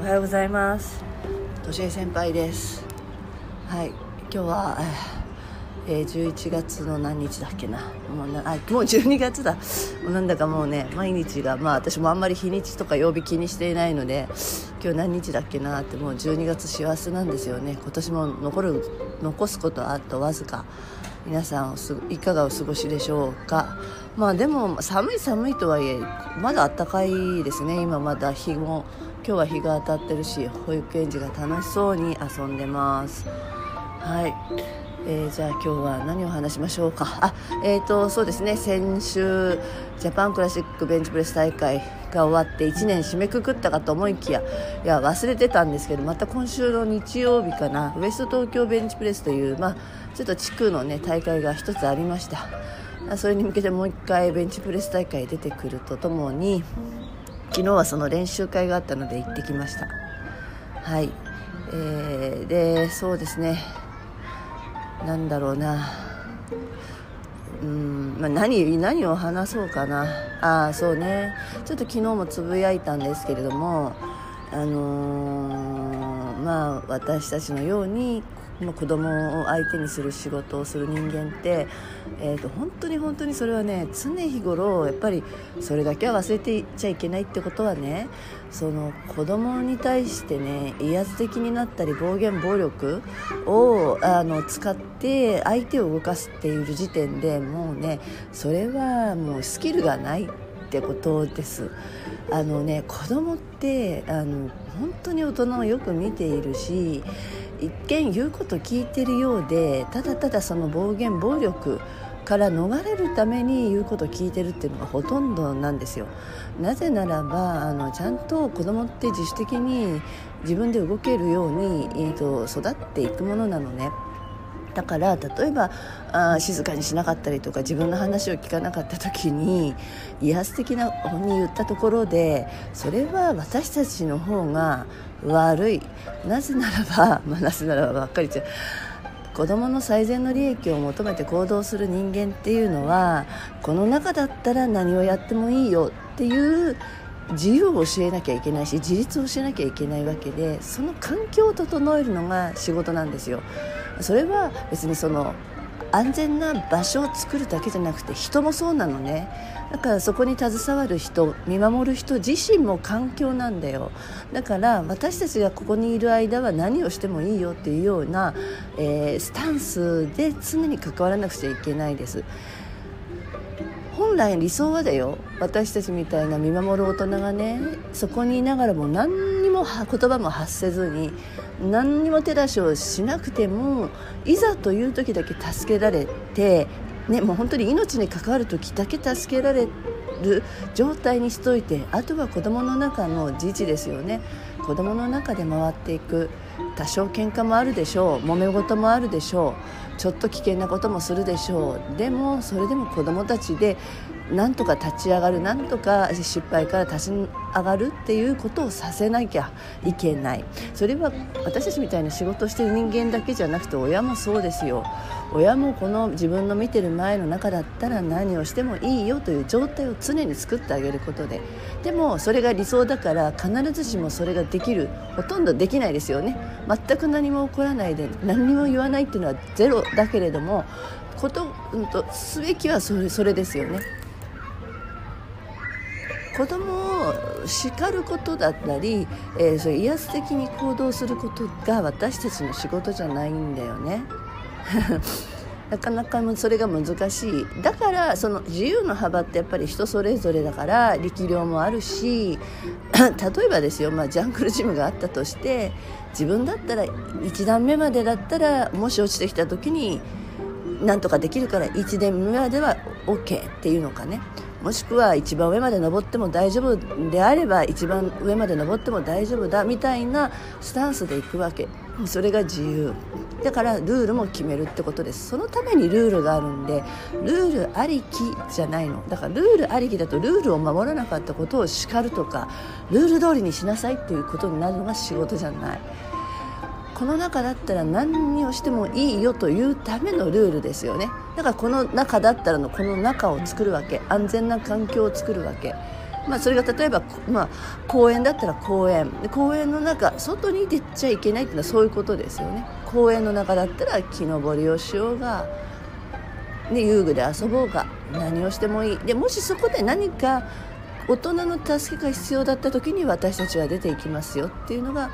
おはようございます。としえ先輩です。はい。今日は、えー、11月の何日だっけな。もうなあもう12月だ。もうなんだかもうね毎日がまあ私もあんまり日にちとか曜日気にしていないので今日何日だっけなってもう12月幸せなんですよね。今年も残る残すことあとわずか。皆さんいかがお過ごしでしょうか。まあでも寒い寒いとはいえまだ暖かいですね。今まだ日も今日は日が当たってるし保育園児が楽しそうに遊んでます。はい、えー、じゃあ今日は何を話しましょうか。あえーとそうですね。先週ジャパンクラシックベンチプレス大会が終わって1年締めくくったかと思いきやいや忘れてたんですけどまた今週の日曜日かな。ウエスト東京ベンチプレスという、まあ、ちょっと地区の、ね、大会が1つありました。それに向けてもう1回ベンチプレス大会出てくるとともに昨日はその練習会があったので行ってきました。はい、えー、でそうですね。なんだろうな。うん、まあ何、何を話そうかな。ああそうね。ちょっと昨日もつぶやいたんですけれどもあのー、まあ私たちのようにまあ、子供を相手にする仕事をする人間って、えーと、本当に本当にそれはね常日頃やっぱりそれだけは忘れていっちゃいけないってことはねその子供に対してね威圧的になったり暴言暴力をあの使って相手を動かすっていう時点でもうねそれはもうスキルがないってことです。あのね子供ってあの本当に大人をよく見ているし一見言うこと聞いてるようでただただその暴言暴力から逃れるために言うこと聞いてるっていうのがほとんどなんですよ。なぜならばあのちゃんと子供って自主的に自分で動けるように、えーと、育っていくものなのね。だから例えばあ静かにしなかったりとか自分の話を聞かなかった時に威圧的な方に言ったところでそれは私たちの方が悪い。なぜならば、まあ、なぜならばばっかり言っちゃう子供の最善の利益を求めて行動する人間っていうのはこの中だったら何をやってもいいよっていう自由を教えなきゃいけないし自立をしなきゃいけないわけでその環境を整えるのが仕事なんですよ。それは別にその安全な場所を作るだけじゃなくて人もそうなのね。だからそこに携わる人見守る人自身も環境なんだよ。だから私たちがここにいる間は何をしてもいいよっていうような、えー、スタンスで常に関わらなくちゃいけないです。本来理想はだよ。私たちみたいな見守る大人がねそこにいながらも何にも言葉も発せずに何にも手出しをしなくてもいざという時だけ助けられて、ね、もう本当に命に関わる時だけ助けられる状態にしといてあとは子どもの中の自治ですよね。子どもの中で回っていく。多少喧嘩もあるでしょう。揉め事もあるでしょう。ちょっと危険なこともするでしょう。でもそれでも子どもたちでなんとか立ち上がるなんとか失敗から立ち上がるっていうことをさせなきゃいけない。それは私たちみたいな仕事してる人間だけじゃなくて親もそうですよ。親もこの自分の見てる前の中だったら何をしてもいいよという状態を常に作ってあげることで。でもそれが理想だから必ずしもそれができるほとんどできないですよね。全く何も起こらないで何も言わないっていうのはゼロだけれどもこと、うんと、すべきはそれそれですよね。子供を叱ることだったり、えー、それ威圧的に行動することが私たちの仕事じゃないんだよね。なかなかそれが難しいだからその自由の幅ってやっぱり人それぞれだから力量もあるし 例えばですよ、まあ、ジャングルジムがあったとして自分だったら1段目までだったらもし落ちてきた時になんとかできるから1段目までは OK っていうのかねもしくは一番上まで登っても大丈夫であれば一番上まで登っても大丈夫だみたいなスタンスでいくわけ。それが自由。だからルールも決めるってことです。そのためにルールがあるんでルールありきじゃないの。だからルールありきだとルールを守らなかったことを叱るとかルール通りにしなさいっていうことになるのが仕事じゃない。この中だったら何をしてもいいよというためのルールですよね。だからこの中だったらのこの中を作るわけ。安全な環境を作るわけ。まあ、それが例えば、まあ、公園だったら公園。公園の中外に出ちゃいけないっていうのはそういうことですよね。公園の中だったら木登りをしようが、ね、遊具で遊ぼうが何をしてもいい。でもしそこで何か大人の助けが必要だった時に私たちは出ていきますよっていうのが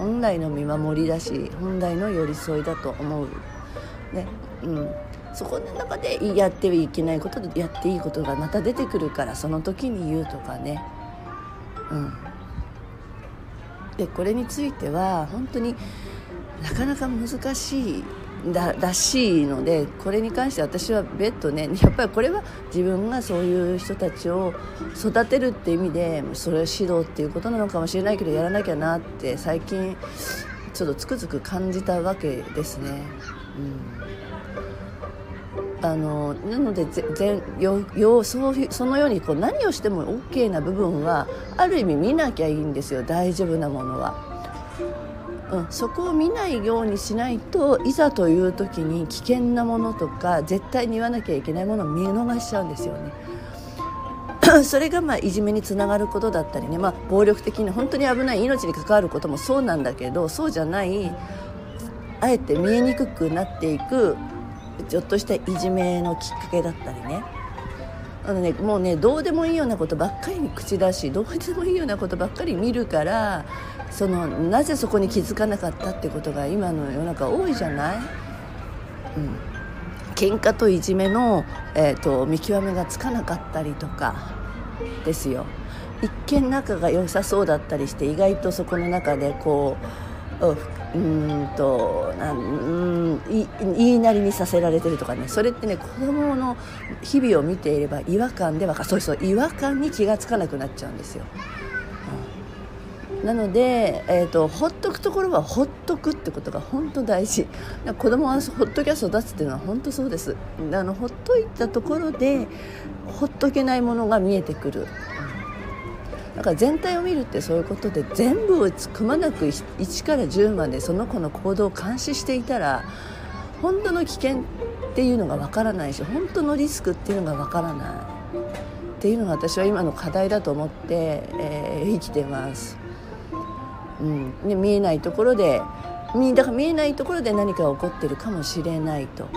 本来の見守りだし本来の寄り添いだと思う。ねうん、そこの中でやってはいけないことでやっていいことがまた出てくるからその時に言うとかね。うん、でこれについては本当になかなか難しいだらしいのでこれに関して私は別途ね やっぱりこれは自分がそういう人たちを育てるって意味でそれを指導っていうことなのかもしれないけどやらなきゃなって最近ちょっとつくづく感じたわけですね。うん、あのなのでぜよよそそのようにこう何をしても OK な部分はある意味見なきゃいいんですよ大丈夫なものは。うん、そこを見ないようにしないといざという時に危険なものとか絶対に言わなきゃいけないものを見逃しちゃうんですよね。それがまあいじめにつながることだったりね、まあ、暴力的に本当に危ない命に関わることもそうなんだけどそうじゃないあえて見えにくくなっていくちょっとしたいじめのきっかけだったりね。あのねもうねどうでもいいようなことばっかりに口出しどうでもいいようなことばっかり見るからそのなぜそこに気づかなかったってことが今の世の中多いじゃない、うん、喧嘩といじめの、えーと、見極めがつかなかったりとかですよ。一見仲が良さそうだったりして意外とそこの中でこううんとなん言いなりにさせられてるとかね。それってね子供の日々を見ていれば違和感でわかそうそう違和感に気が付かなくなっちゃうんですよ。なので、えーと、ほっとくところはほっとくってことが本当大事。子供はほっときゃ育つっていうのは本当そうです。あのほっといたところでほっとけないものが見えてくる。だから全体を見るってそういうことで全部をくまなく1から10までその子の行動を監視していたら本当の危険っていうのがわからないし本当のリスクっていうのがわからない。っていうのが私は今の課題だと思って、えー、生きてます。うん、で見えないところでだから見えないところで何かが起こってるかもしれないと、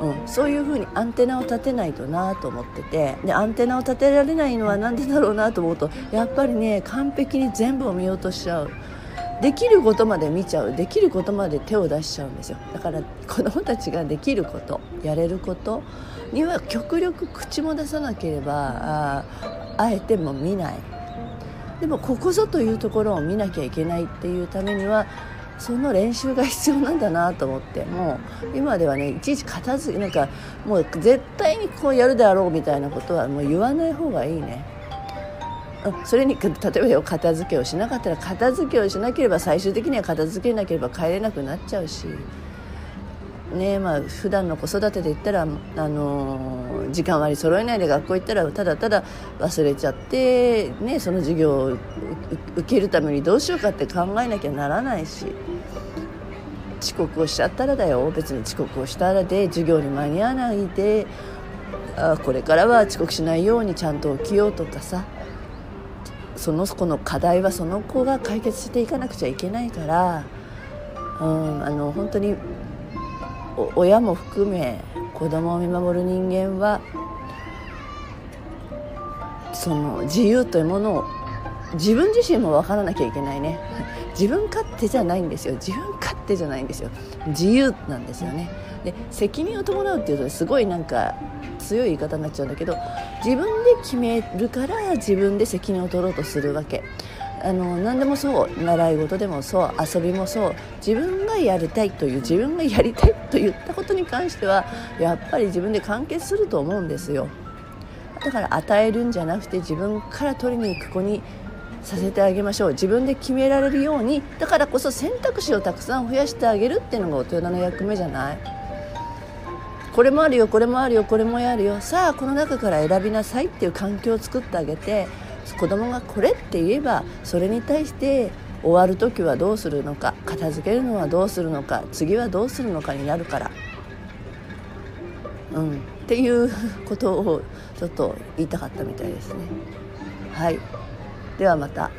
うん、そういうふうにアンテナを立てないとなと思ってて。でアンテナを立てられないのは何でだろうなと思うとやっぱりね完璧に全部を見ようとしちゃう。できることまで見ちゃう。できることまで手を出しちゃうんですよ。だから子どもたちができることやれることには極力口も出さなければああえても見ない。でもここぞというところを見なきゃいけないっていうためにはその練習が必要なんだなと思って もう今ではねいちいち片付けなんかもう絶対にこうやるであろうみたいなことはもう言わない方がいいね。それに例えば片付けをしなかったら片付けをしなければ最終的には片付けなければ帰れなくなっちゃうし。ねまあ普段の子育てで言ったら、あのー、時間割り揃えないで学校行ったらただただ忘れちゃって、ね、その授業を受けるためにどうしようかって考えなきゃならないし遅刻をしちゃったらだよ。別に遅刻をしたらで授業に間に合わないであこれからは遅刻しないようにちゃんと起きようとかさその子の課題はその子が解決していかなくちゃいけないから、うん、あの本当に親も含め子供を見守る人間はその自由というものを自分自身も分からなきゃいけないね。自分勝手じゃないんですよ。自分勝手じゃないんですよ。自由なんですよね。で責任を伴うっていうとすごいなんか強い言い方になっちゃうんだけど自分で決めるから自分で責任を取ろうとするわけ。あの何でもそう習い事でもそう遊びもそう自分がやりたいという自分がやりたいと言ったことに関してはやっぱり自分で完結すると思うんですよ。だから与えるんじゃなくて自分から取りに行く子にさせてあげましょう。自分で決められるようにだからこそ選択肢をたくさん増やしてあげるっていうのが大人の役目じゃない？これもあるよこれもあるよこれもやるよ。さあこの中から選びなさいっていう環境を作ってあげて子供がこれって言えばそれに対して終わる時はどうするのか片付けるのはどうするのか次はどうするのかになるから、うん、っていうことをちょっと言いたかったみたいですね。はいではまた。